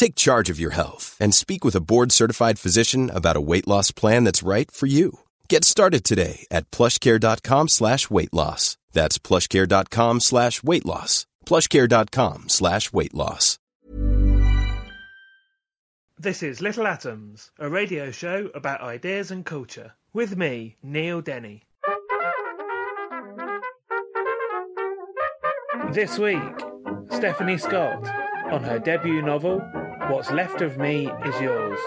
Take charge of your health and speak with a board-certified physician about a weight loss plan that's right for you. Get started today at plushcare.com slash weight loss. That's plushcare.com slash weight loss. plushcare.com slash weight loss. This is Little Atoms, a radio show about ideas and culture. With me, Neil Denny. This week, Stephanie Scott on her debut novel, What's Left of Me Is Yours.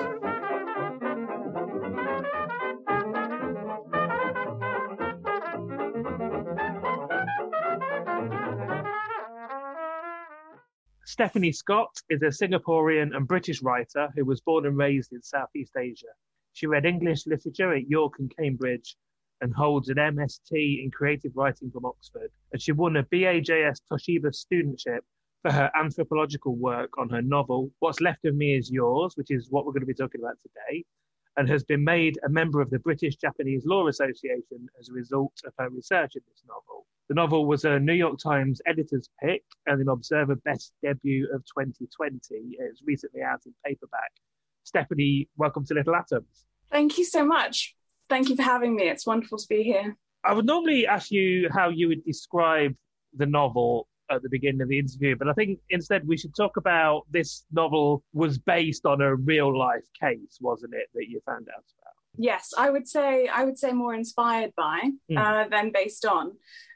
Stephanie Scott is a Singaporean and British writer who was born and raised in Southeast Asia. She read English literature at York and Cambridge and holds an MST in creative writing from Oxford. And she won a BAJS Toshiba studentship for her anthropological work on her novel, What's Left of Me Is Yours, which is what we're going to be talking about today, and has been made a member of the British Japanese Law Association as a result of her research in this novel. The novel was a New York Times editor's pick and an Observer Best Debut of 2020. It's recently out in paperback. Stephanie, welcome to Little Atoms. Thank you so much. Thank you for having me. It's wonderful to be here. I would normally ask you how you would describe the novel at the beginning of the interview, but I think instead we should talk about this novel was based on a real life case, wasn't it, that you found out about? Yes, I would say I would say more inspired by mm. uh, than based on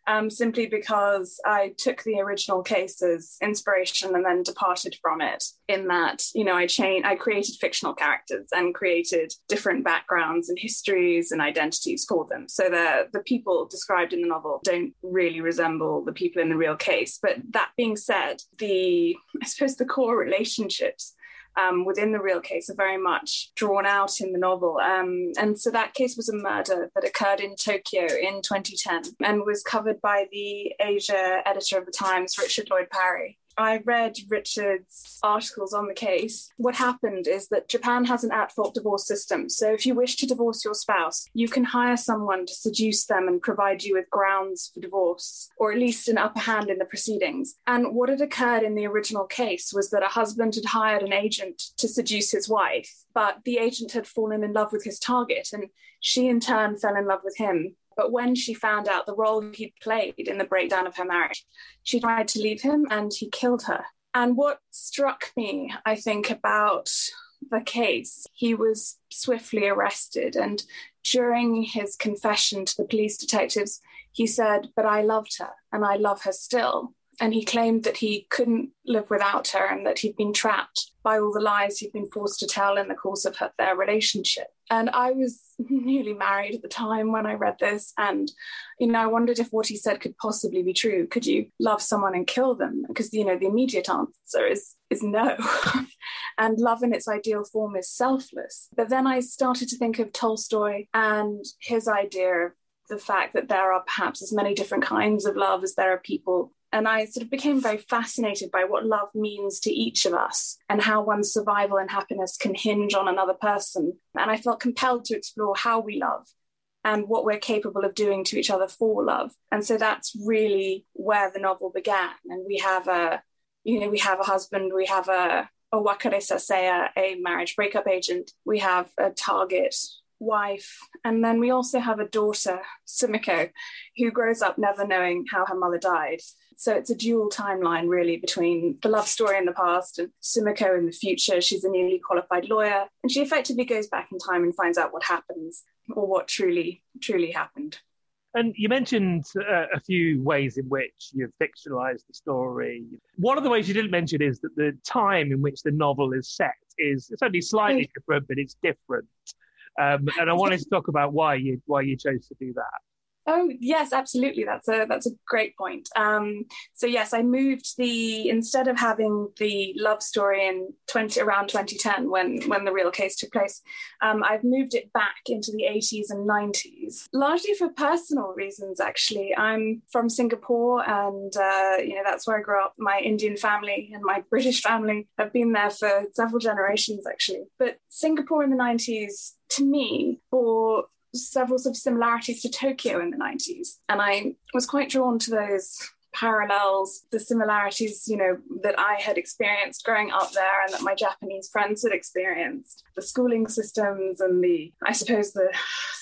um, simply because I took the original case as inspiration and then departed from it. In that, you know, I changed, I created fictional characters and created different backgrounds and histories and identities for them. So the the people described in the novel don't really resemble the people in the real case. But that being said, the I suppose the core relationships um, within the real case are very much drawn out in the novel. Um, and so that case was a murder that occurred in Tokyo in 2010 and was covered by the Asia editor of the Times, Richard Lloyd Parry. I read Richard's articles on the case. What happened is that Japan has an at fault divorce system. So if you wish to divorce your spouse, you can hire someone to seduce them and provide you with grounds for divorce, or at least an upper hand in the proceedings. And what had occurred in the original case was that a husband had hired an agent to seduce his wife, but the agent had fallen in love with his target, and she in turn fell in love with him. But when she found out the role he'd played in the breakdown of her marriage, she tried to leave him and he killed her. And what struck me, I think, about the case, he was swiftly arrested. And during his confession to the police detectives, he said, But I loved her and I love her still. And he claimed that he couldn't live without her and that he'd been trapped by all the lies he'd been forced to tell in the course of her, their relationship. And I was newly married at the time when I read this. And, you know, I wondered if what he said could possibly be true. Could you love someone and kill them? Because, you know, the immediate answer is, is no. and love in its ideal form is selfless. But then I started to think of Tolstoy and his idea of the fact that there are perhaps as many different kinds of love as there are people and I sort of became very fascinated by what love means to each of us and how one's survival and happiness can hinge on another person. And I felt compelled to explore how we love and what we're capable of doing to each other for love. And so that's really where the novel began. And we have a, you know, we have a husband, we have a, a wakare saseya, a marriage breakup agent, we have a target wife, and then we also have a daughter, Sumiko, who grows up never knowing how her mother died. So it's a dual timeline, really, between the love story in the past and Sumiko in the future. She's a newly qualified lawyer, and she effectively goes back in time and finds out what happens or what truly, truly happened. And you mentioned uh, a few ways in which you've fictionalized the story. One of the ways you didn't mention is that the time in which the novel is set is it's only slightly different, but it's different. Um, and I wanted to talk about why you why you chose to do that. Oh yes, absolutely. That's a that's a great point. Um, so yes, I moved the instead of having the love story in twenty around 2010 when when the real case took place, um, I've moved it back into the 80s and 90s, largely for personal reasons. Actually, I'm from Singapore, and uh, you know that's where I grew up. My Indian family and my British family have been there for several generations, actually. But Singapore in the 90s to me for several sort of similarities to Tokyo in the 90s. And I was quite drawn to those parallels, the similarities, you know, that I had experienced growing up there and that my Japanese friends had experienced. The schooling systems and the, I suppose, the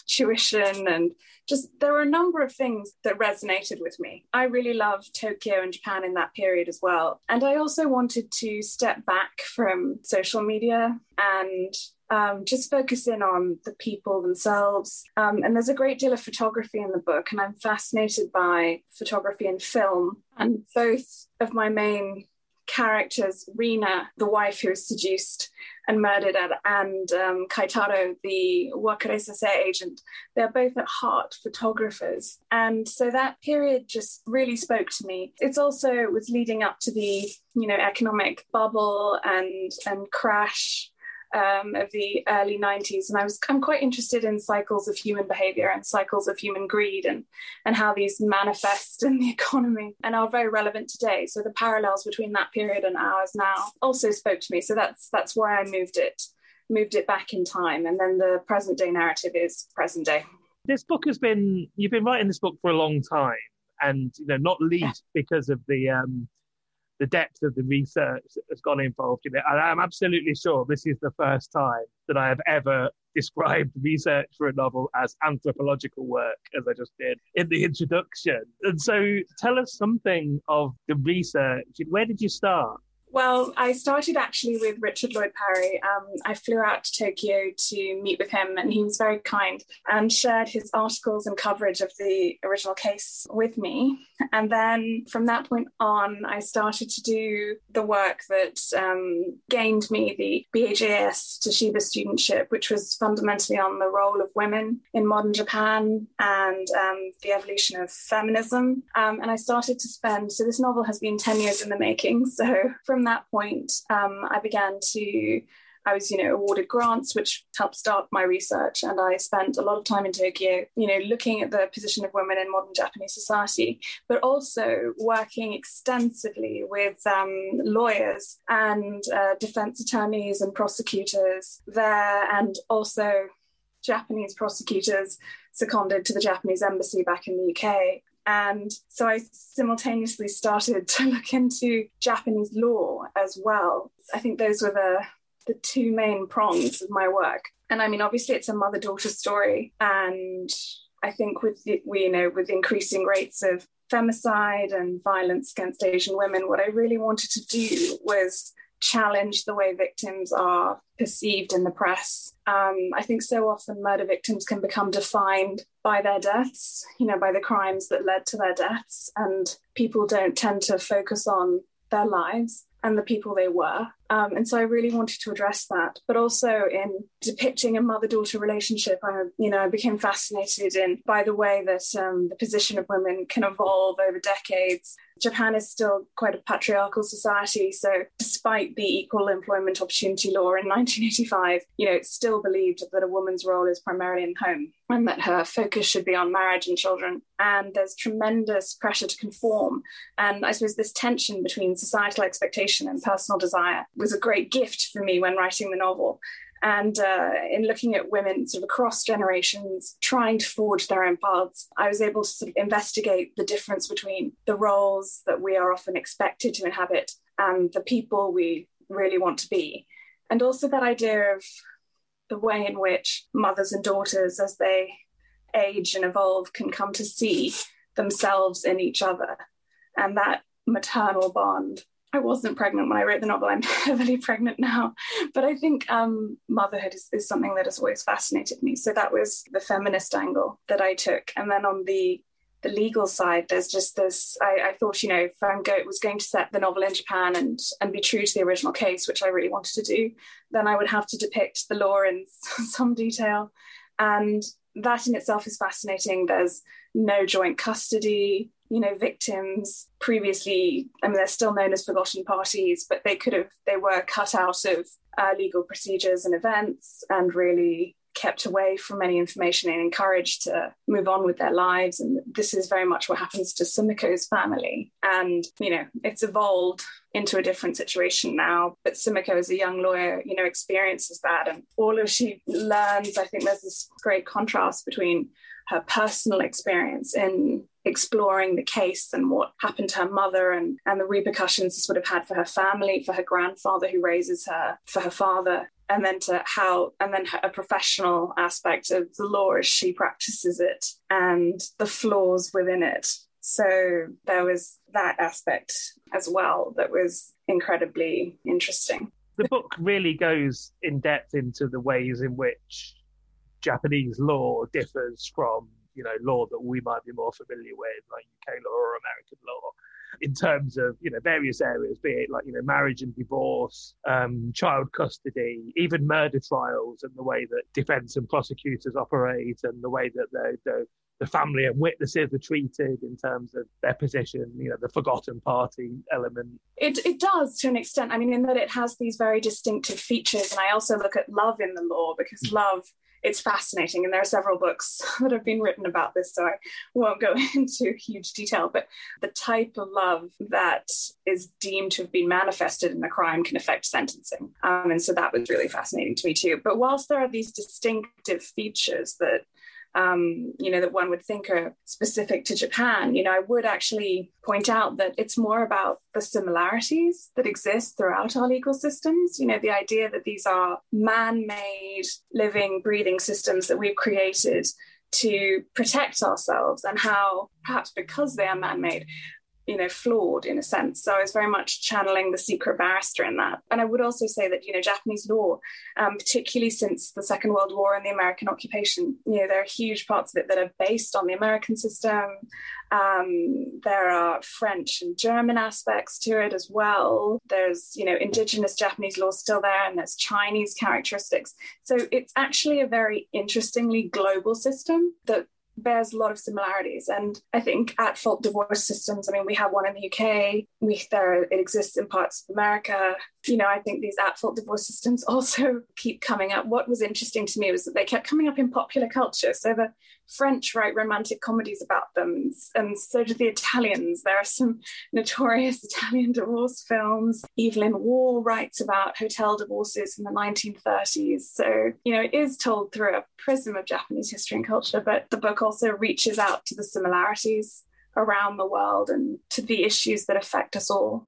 tuition and just there were a number of things that resonated with me. I really loved Tokyo and Japan in that period as well. And I also wanted to step back from social media and um, just focus in on the people themselves. Um, and there's a great deal of photography in the book, and I'm fascinated by photography and film. And both of my main characters, Rina, the wife who was seduced and murdered, and um, Kaitaro, the Wakare Saseya agent, they're both at heart photographers. And so that period just really spoke to me. It's also was leading up to the you know economic bubble and and crash um, of the early 90s and I was I'm quite interested in cycles of human behavior and cycles of human greed and and how these manifest in the economy and are very relevant today. So the parallels between that period and ours now also spoke to me. So that's that's why I moved it moved it back in time. And then the present day narrative is present day. This book has been you've been writing this book for a long time and you know not least because of the um the depth of the research that has gone involved in it. And I'm absolutely sure this is the first time that I have ever described research for a novel as anthropological work, as I just did in the introduction. And so tell us something of the research. Where did you start? Well, I started actually with Richard Lloyd Parry. Um, I flew out to Tokyo to meet with him, and he was very kind and shared his articles and coverage of the original case with me. And then from that point on, I started to do the work that um, gained me the BAJS Toshiba studentship, which was fundamentally on the role of women in modern Japan and um, the evolution of feminism. Um, and I started to spend, so this novel has been 10 years in the making. So from that point, um, I began to I was, you know, awarded grants, which helped start my research. And I spent a lot of time in Tokyo, you know, looking at the position of women in modern Japanese society, but also working extensively with um, lawyers and uh, defense attorneys and prosecutors there, and also Japanese prosecutors seconded to the Japanese embassy back in the UK. And so I simultaneously started to look into Japanese law as well. I think those were the, the two main prongs of my work. And I mean, obviously, it's a mother daughter story. And I think with, we, you know, with increasing rates of femicide and violence against Asian women, what I really wanted to do was challenge the way victims are perceived in the press. Um, I think so often murder victims can become defined by their deaths, you know, by the crimes that led to their deaths, and people don't tend to focus on their lives and the people they were. Um, and so I really wanted to address that, but also in depicting a mother-daughter relationship, I, you know, I became fascinated in by the way that um, the position of women can evolve over decades. Japan is still quite a patriarchal society, so despite the Equal Employment Opportunity Law in 1985, you know, it's still believed that a woman's role is primarily in home and that her focus should be on marriage and children. And there's tremendous pressure to conform, and I suppose this tension between societal expectation and personal desire was a great gift for me when writing the novel. And uh, in looking at women sort of across generations trying to forge their own paths, I was able to sort of investigate the difference between the roles that we are often expected to inhabit and the people we really want to be. And also that idea of the way in which mothers and daughters, as they age and evolve, can come to see themselves in each other. And that maternal bond I wasn't pregnant when I wrote the novel. I'm heavily pregnant now. But I think um, motherhood is, is something that has always fascinated me. So that was the feminist angle that I took. And then on the the legal side, there's just this. I, I thought, you know, if I go, was going to set the novel in Japan and and be true to the original case, which I really wanted to do, then I would have to depict the law in some detail, and that in itself is fascinating. There's no joint custody. You know, victims previously, I mean, they're still known as forgotten parties, but they could have, they were cut out of uh, legal procedures and events and really kept away from any information and encouraged to move on with their lives. And this is very much what happens to Sumiko's family. And, you know, it's evolved into a different situation now. But Sumiko, as a young lawyer, you know, experiences that. And all of she learns, I think there's this great contrast between her personal experience in exploring the case and what happened to her mother and, and the repercussions this would have had for her family, for her grandfather who raises her, for her father, and then to how, and then a professional aspect of the law as she practices it and the flaws within it. So there was that aspect as well that was incredibly interesting. The book really goes in depth into the ways in which Japanese law differs from you know law that we might be more familiar with, like UK law or American law, in terms of you know various areas, be it like you know marriage and divorce, um, child custody, even murder trials, and the way that defence and prosecutors operate, and the way that the, the the family and witnesses are treated in terms of their position, you know, the forgotten party element. It, it does to an extent. I mean, in that it has these very distinctive features. And I also look at love in the law because mm. love it's fascinating. And there are several books that have been written about this, so I won't go into huge detail. But the type of love that is deemed to have been manifested in the crime can affect sentencing. Um, and so that was really fascinating to me too. But whilst there are these distinctive features that um, you know, that one would think are specific to Japan, you know, I would actually point out that it's more about the similarities that exist throughout our legal systems. You know, the idea that these are man made, living, breathing systems that we've created to protect ourselves and how perhaps because they are man made, you know, flawed in a sense. So I was very much channeling the secret barrister in that. And I would also say that, you know, Japanese law, um, particularly since the Second World War and the American occupation, you know, there are huge parts of it that are based on the American system. Um, there are French and German aspects to it as well. There's, you know, indigenous Japanese law still there, and there's Chinese characteristics. So it's actually a very interestingly global system that bears a lot of similarities. And I think at fault divorce systems, I mean, we have one in the UK, we there it exists in parts of America. You know, I think these at fault divorce systems also keep coming up. What was interesting to me was that they kept coming up in popular culture. So the French write romantic comedies about them, and so do the Italians. There are some notorious Italian divorce films. Evelyn Waugh writes about hotel divorces in the 1930s. So, you know, it is told through a prism of Japanese history and culture, but the book also reaches out to the similarities around the world and to the issues that affect us all.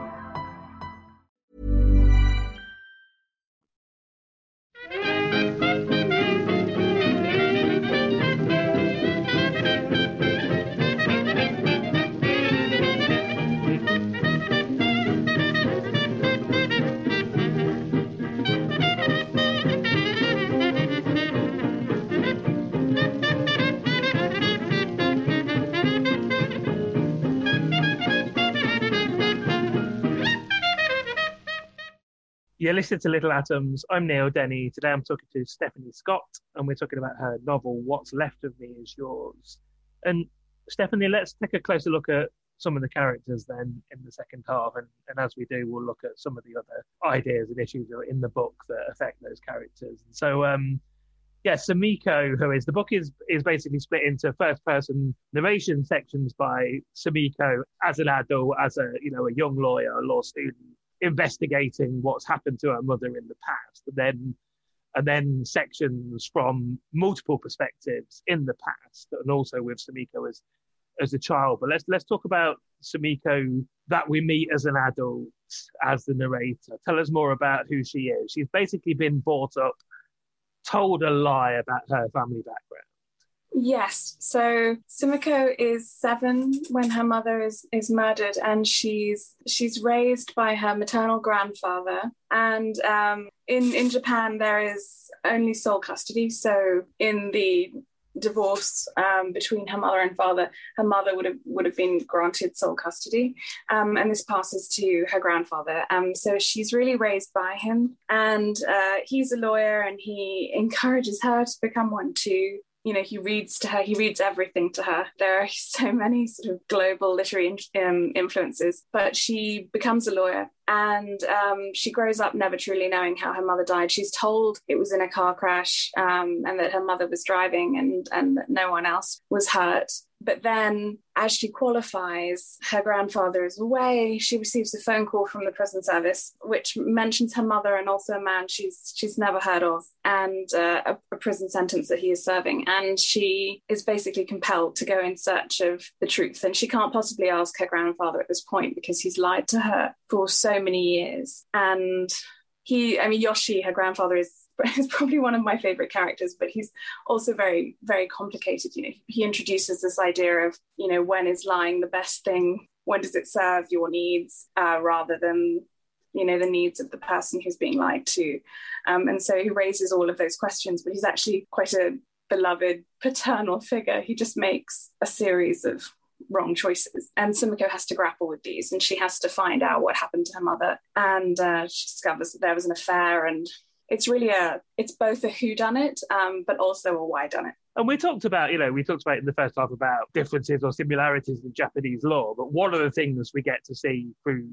You're listening to Little Atoms. I'm Neil Denny. Today I'm talking to Stephanie Scott, and we're talking about her novel, What's Left of Me Is Yours. And Stephanie, let's take a closer look at some of the characters then in the second half. And, and as we do, we'll look at some of the other ideas and issues that are in the book that affect those characters. And so, um, yeah, Sumiko, who is the book is is basically split into first person narration sections by Sumiko as an adult, as a you know a young lawyer, a law student, investigating what's happened to her mother in the past, and then and then sections from multiple perspectives in the past, and also with Sumiko as as a child. But let's let's talk about Sumiko that we meet as an adult as the narrator. Tell us more about who she is. She's basically been brought up, told a lie about her family background. Yes. So Sumiko is seven when her mother is is murdered, and she's she's raised by her maternal grandfather. And um, in in Japan, there is only sole custody. So in the divorce um, between her mother and father, her mother would have would have been granted sole custody, um, and this passes to her grandfather. Um, so she's really raised by him, and uh, he's a lawyer, and he encourages her to become one too you know, he reads to her, he reads everything to her. There are so many sort of global literary um, influences, but she becomes a lawyer and um, she grows up never truly knowing how her mother died. She's told it was in a car crash um, and that her mother was driving and, and that no one else was hurt. But then, as she qualifies, her grandfather is away. She receives a phone call from the prison service, which mentions her mother and also a man she's she's never heard of, and uh, a, a prison sentence that he is serving. And she is basically compelled to go in search of the truth. And she can't possibly ask her grandfather at this point because he's lied to her for so many years. And he, I mean, Yoshi, her grandfather, is is probably one of my favorite characters, but he's also very, very complicated. You know, he introduces this idea of, you know, when is lying the best thing? When does it serve your needs uh, rather than, you know, the needs of the person who's being lied to? Um, and so he raises all of those questions, but he's actually quite a beloved paternal figure. He just makes a series of wrong choices. And Sumiko has to grapple with these and she has to find out what happened to her mother. And uh, she discovers that there was an affair and it's really a it's both a who done it um, but also a why done it. And we talked about you know we talked about in the first half about differences or similarities in japanese law but one of the things we get to see through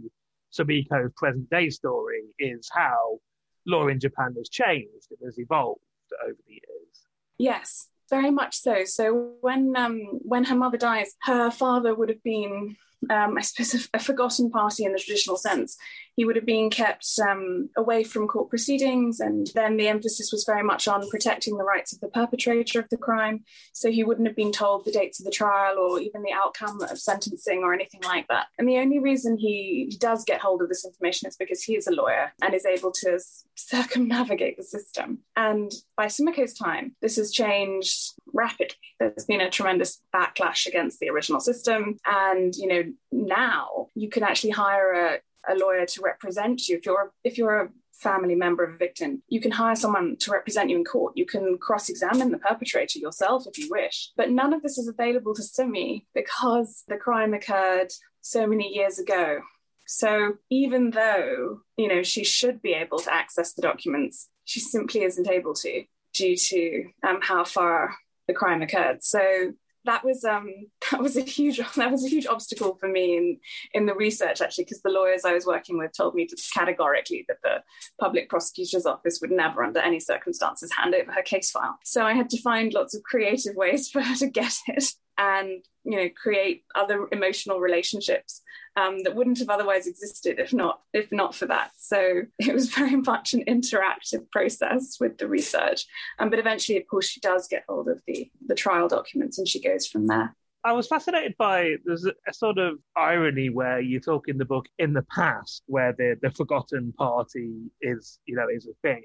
Sumiko's present day story is how law in japan has changed and has evolved over the years. Yes very much so. So when um when her mother dies her father would have been um, I suppose, a, a, forgotten party in the traditional sense. He would have been kept um, away from court proceedings, and then the emphasis was very much on protecting the rights of the perpetrator of the crime. So he wouldn't have been told the dates of the trial or even the outcome of sentencing or anything like that. And the only reason he does get hold of this information is because he is a lawyer and is able to circumnavigate the system. And by Sumiko's time, this has changed rapidly. There's been a tremendous backlash against the original system, and you know now you can actually hire a, a lawyer to represent you if you're if you're a family member of a victim. You can hire someone to represent you in court. You can cross examine the perpetrator yourself if you wish. But none of this is available to Sumi because the crime occurred so many years ago. So even though, you know, she should be able to access the documents, she simply isn't able to due to um, how far the crime occurred. So that was um, that was a huge that was a huge obstacle for me in in the research actually because the lawyers I was working with told me to categorically that the public prosecutor's office would never under any circumstances hand over her case file. So I had to find lots of creative ways for her to get it and you know create other emotional relationships um, that wouldn't have otherwise existed if not if not for that. So it was very much an interactive process with the research. Um, but eventually, of course, she does get hold of the the trial documents and she goes from there. I was fascinated by there's a, sort of irony where you talk in the book in the past where the the forgotten party is you know is a thing,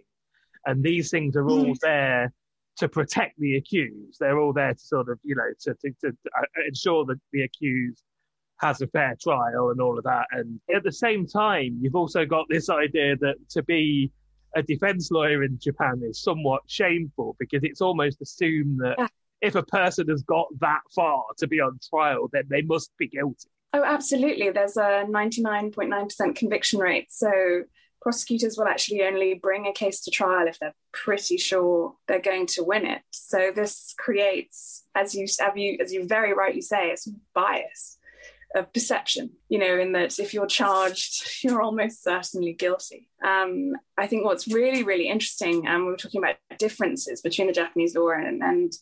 and these things are all there to protect the accused. They're all there to sort of you know to to, to uh, ensure that the accused has a fair trial and all of that. And at the same time, you've also got this idea that to be a defense lawyer in Japan is somewhat shameful because it's almost assumed that yeah. if a person has got that far to be on trial, then they must be guilty. Oh, absolutely. There's a 99.9% conviction rate. So prosecutors will actually only bring a case to trial if they're pretty sure they're going to win it. So this creates, as you as you, very rightly say, it's bias of perception, you know, in that if you're charged, you're almost certainly guilty. Um, I think what's really, really interesting, and um, we were talking about differences between the Japanese law and, and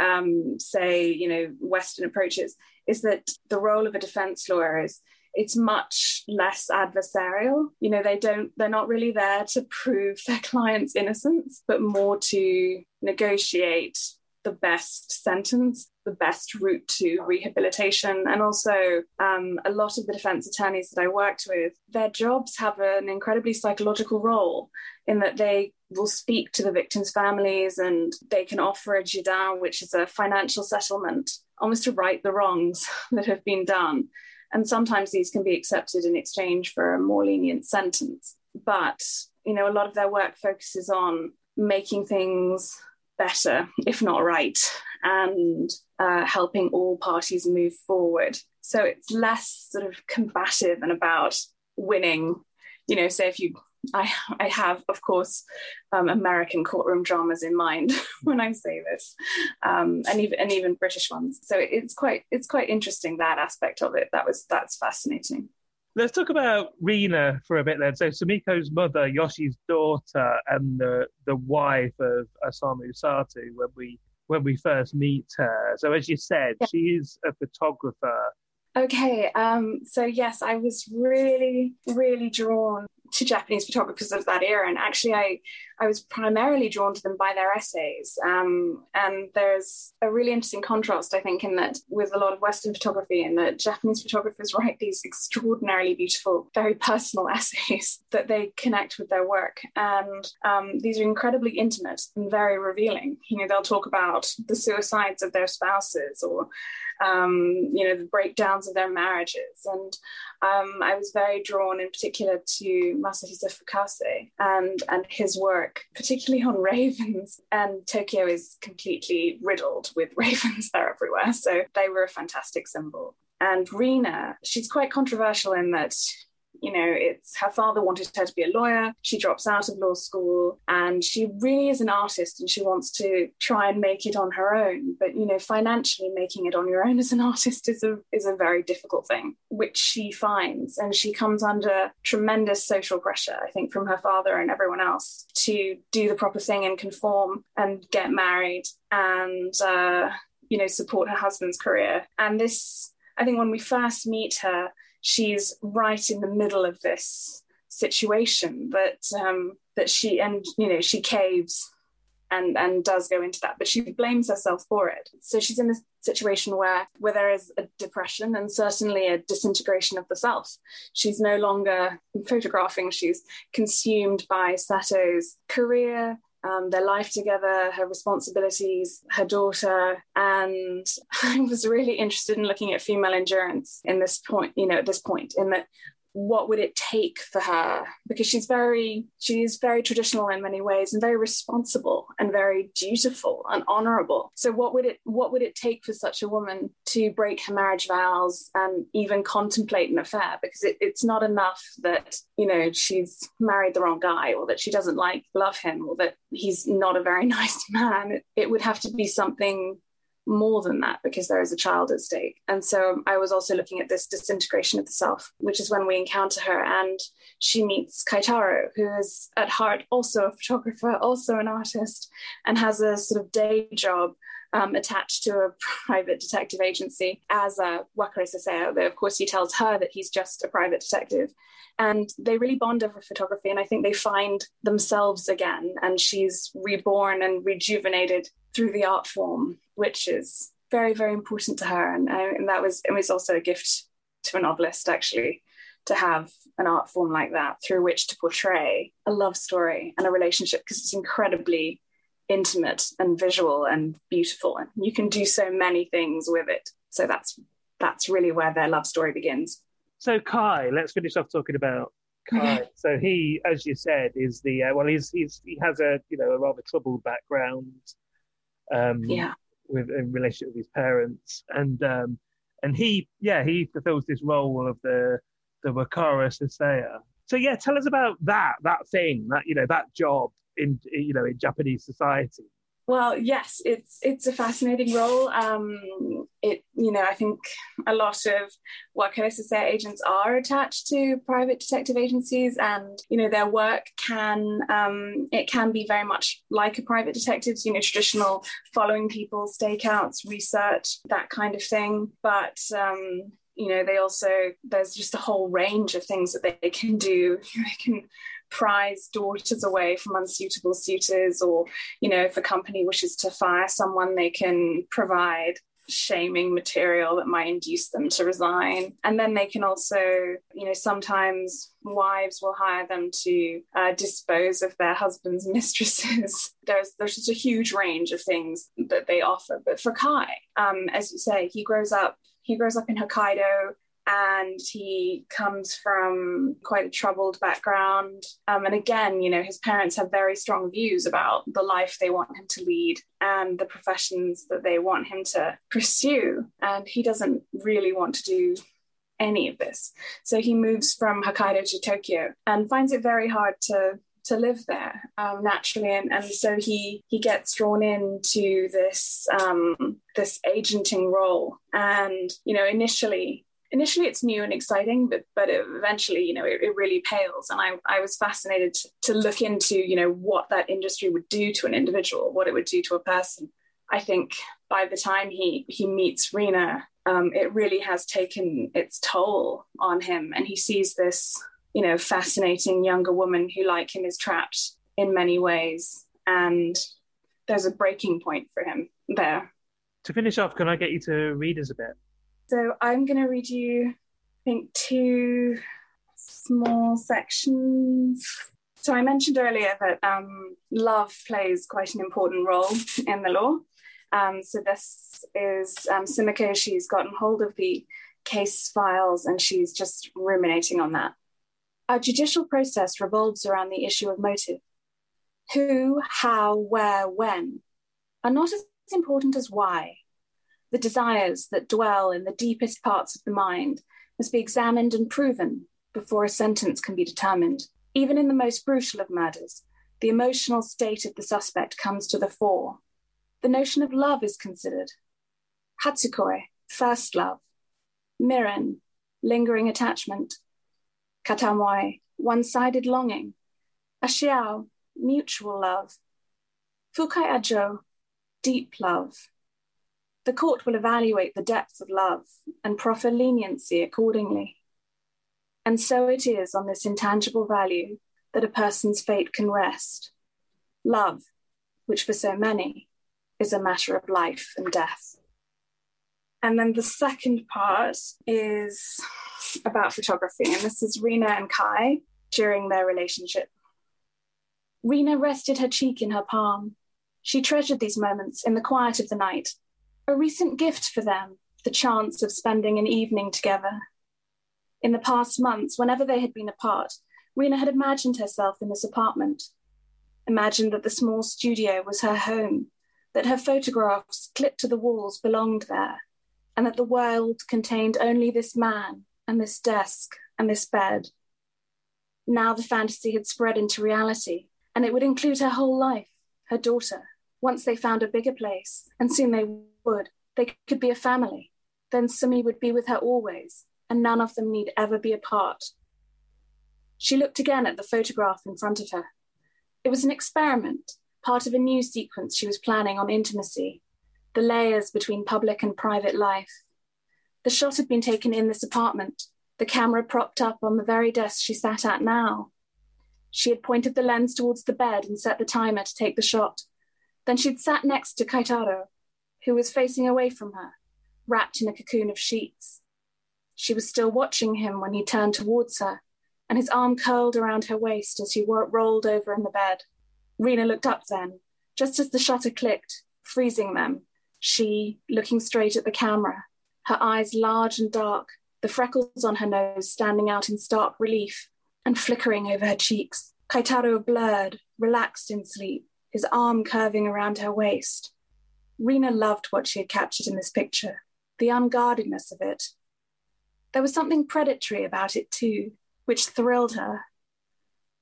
um, say, you know, Western approaches, is that the role of a defense lawyer is it's much less adversarial. You know, they don't, they're not really there to prove their client's innocence, but more to negotiate the best sentence, the best route to rehabilitation. And also, um, a lot of the defense attorneys that I worked with, their jobs have an incredibly psychological role in that they will speak to the victims' families and they can offer a jidan, which is a financial settlement, almost to right the wrongs that have been done. And sometimes these can be accepted in exchange for a more lenient sentence. But, you know, a lot of their work focuses on making things better, if not right, and uh, helping all parties move forward. So it's less sort of combative and about winning. You know, say if you, I, I have, of course, um, American courtroom dramas in mind when I say this, um, and even and even British ones. So it's quite it's quite interesting that aspect of it. That was that's fascinating. Let's talk about Rina for a bit then. So Sumiko's mother, Yoshi's daughter, and the the wife of Osamu Sato when we when we first meet her. So as you said, yeah. she is a photographer. Okay, um, so yes, I was really, really drawn to Japanese photographers of that era. And actually, I, I was primarily drawn to them by their essays. Um, and there's a really interesting contrast, I think, in that with a lot of Western photography, in that Japanese photographers write these extraordinarily beautiful, very personal essays that they connect with their work. And um, these are incredibly intimate and very revealing. You know, they'll talk about the suicides of their spouses or um, you know, the breakdowns of their marriages. And um, I was very drawn in particular to Masahisa Fukase and, and his work, particularly on ravens. And Tokyo is completely riddled with ravens, they're everywhere. So they were a fantastic symbol. And Rina, she's quite controversial in that you know, it's her father wanted her to be a lawyer. She drops out of law school and she really is an artist and she wants to try and make it on her own. But, you know, financially making it on your own as an artist is a, is a very difficult thing, which she finds. And she comes under tremendous social pressure, I think, from her father and everyone else to do the proper thing and conform and get married and, uh, you know, support her husband's career. And this, I think when we first meet her, she's right in the middle of this situation that um, that she and you know she caves and and does go into that but she blames herself for it. So she's in this situation where where there is a depression and certainly a disintegration of the self. She's no longer photographing she's consumed by sato's career um, their life together, her responsibilities, her daughter. And I was really interested in looking at female endurance in this point, you know, at this point, in that what would it take for her? Because she's very she's very traditional in many ways and very responsible and very dutiful and honorable. So what would it what would it take for such a woman to break her marriage vows and even contemplate an affair? Because it, it's not enough that you know she's married the wrong guy or that she doesn't like love him or that he's not a very nice man. It, it would have to be something more than that because there is a child at stake. And so I was also looking at this disintegration of the self, which is when we encounter her and she meets Kaitaro, who is at heart also a photographer, also an artist, and has a sort of day job um, attached to a private detective agency as a Wakare Saseya. Though, of course, he tells her that he's just a private detective. And they really bond over photography, and I think they find themselves again. And she's reborn and rejuvenated through the art form, which is very, very important to her. And, uh, and that was it was also a gift to a novelist, actually, to have an art form like that through which to portray a love story and a relationship because it's incredibly intimate and visual and beautiful. And you can do so many things with it. So that's that's really where their love story begins. So kai let's finish off talking about kai. So he as you said is the uh, well he's, he's he has a you know a rather troubled background um yeah with in relationship with his parents and um and he yeah he fulfills this role of the the wakare saseya so yeah tell us about that that thing that you know that job in you know in Japanese society? Well, yes, it's it's a fascinating role. Um, it you know I think a lot of what Wakare Saseya agents are attached to private detective agencies, and you know their work can um, it can be very much like a private detective's. You know, traditional following people, stakeouts, research, that kind of thing. But um, you know they also there's just a whole range of things that they can do. They can prize daughters away from unsuitable suitors or you know if a company wishes to fire someone they can provide shaming material that might induce them to resign. And then they can also you know sometimes wives will hire them to uh, dispose of their husband's mistresses. There's there's just a huge range of things that they offer. But for kai um, as you say he grows up he grows up in hokkaido and he comes from quite a troubled background. Um, and again, you know, his parents have very strong views about the life they want him to lead and the professions that they want him to pursue. And he doesn't really want to do any of this. So he moves from Hokkaido to Tokyo and finds it very hard to to live there um, naturally, and, and so he he gets drawn into this um, this agenting role. And you know, initially initially it's new and exciting, but but eventually, you know, it, it, really pales. And I, I was fascinated to, to look into, you know, what that industry would do to an individual, what it would do to a person. I think by the time he he meets Rina, um, it really has taken its toll on him, and he sees this, you know, fascinating younger woman who, like him, is trapped in many ways, and there's a breaking point for him there. To finish off, can I get you to read us a bit? So I'm going to read you, I think, two small sections. So I mentioned earlier that um, love plays quite an important role in the law. Um, so this is um, Sumiko. She's gotten hold of the case files and she's just ruminating on that. Our judicial process revolves around the issue of motive. Who, how, where, when are not as important as why the desires that dwell in the deepest parts of the mind must be examined and proven before a sentence can be determined. Even in the most brutal of murders, the emotional state of the suspect comes to the fore. The notion of love is considered. Hatsukoi, first love. Miren, lingering attachment. Katamoi, one sided longing. Ashiao, mutual love. Fukai aijo, deep love. The court will evaluate the depths of love and proffer leniency accordingly. And so it is on this intangible value that a person's fate can rest. Love, which for so many is a matter of life and death. And then the second part is about photography, and this is Rina and Kai during their relationship. Rina rested her cheek in her palm. She treasured these moments in the quiet of the night a recent gift for them, the chance of spending an evening together. In the past months, whenever they had been apart, Rina had imagined herself in this apartment, imagined that the small studio was her home, that her photographs clipped to the walls belonged there, and that the world contained only this man and this desk and this bed. Now the fantasy had spread into reality, and it would include her whole life, her daughter. Once they found a bigger place, and soon they would, they could be a family. Then Sumi would be with her always, and none of them need ever be apart. She looked again at the photograph in front of her. It was an experiment, part of a new sequence she was planning on intimacy, the layers between public and private life. The shot had been taken in this apartment, the camera propped up on the very desk she sat at now. She had pointed the lens towards the bed and set the timer to take the shot. Then she'd sat next to Kaitaro, who was facing away from her, wrapped in a cocoon of sheets. She was still watching him when he turned towards her, and his arm curled around her waist as he rolled over in the bed. Rina looked up then, just as the shutter clicked, freezing them. She, looking straight at the camera, her eyes large and dark, the freckles on her nose standing out in stark relief and flickering over her cheeks. Kaitaro blurred, relaxed in sleep, his arm curving around her waist. Rina loved what she had captured in this picture, the unguardedness of it. There was something predatory about it, too, which thrilled her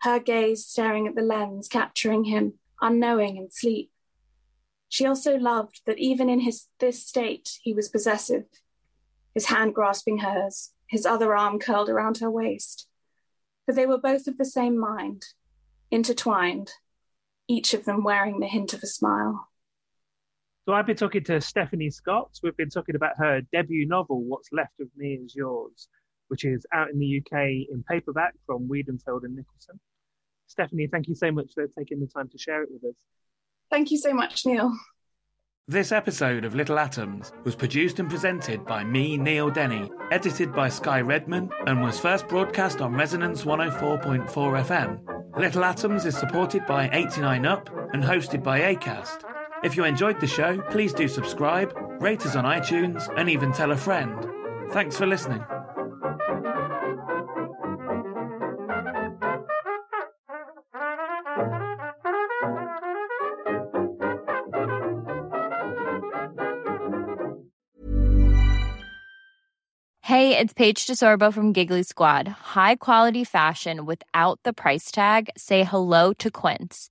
her gaze staring at the lens, capturing him, unknowing in sleep. She also loved that even in his this state he was possessive, his hand grasping hers, his other arm curled around her waist. For they were both of the same mind, intertwined, each of them wearing the hint of a smile. So I've been talking to Stephanie Scott. We've been talking about her debut novel, What's Left of Me Is Yours, which is out in the UK in paperback from Weidenfeld and Nicolson. Stephanie, thank you so much for taking the time to share it with us. Thank you so much, Neil. This episode of Little Atoms was produced and presented by me, Neil Denny, edited by Sky Redman, and was first broadcast on Resonance 104.4 FM. Little Atoms is supported by 89UP and hosted by ACAST. If you enjoyed the show, please do subscribe, rate us on iTunes, and even tell a friend. Thanks for listening. Hey, it's Paige DeSorbo from Giggly Squad. High quality fashion without the price tag. Say hello to Quince.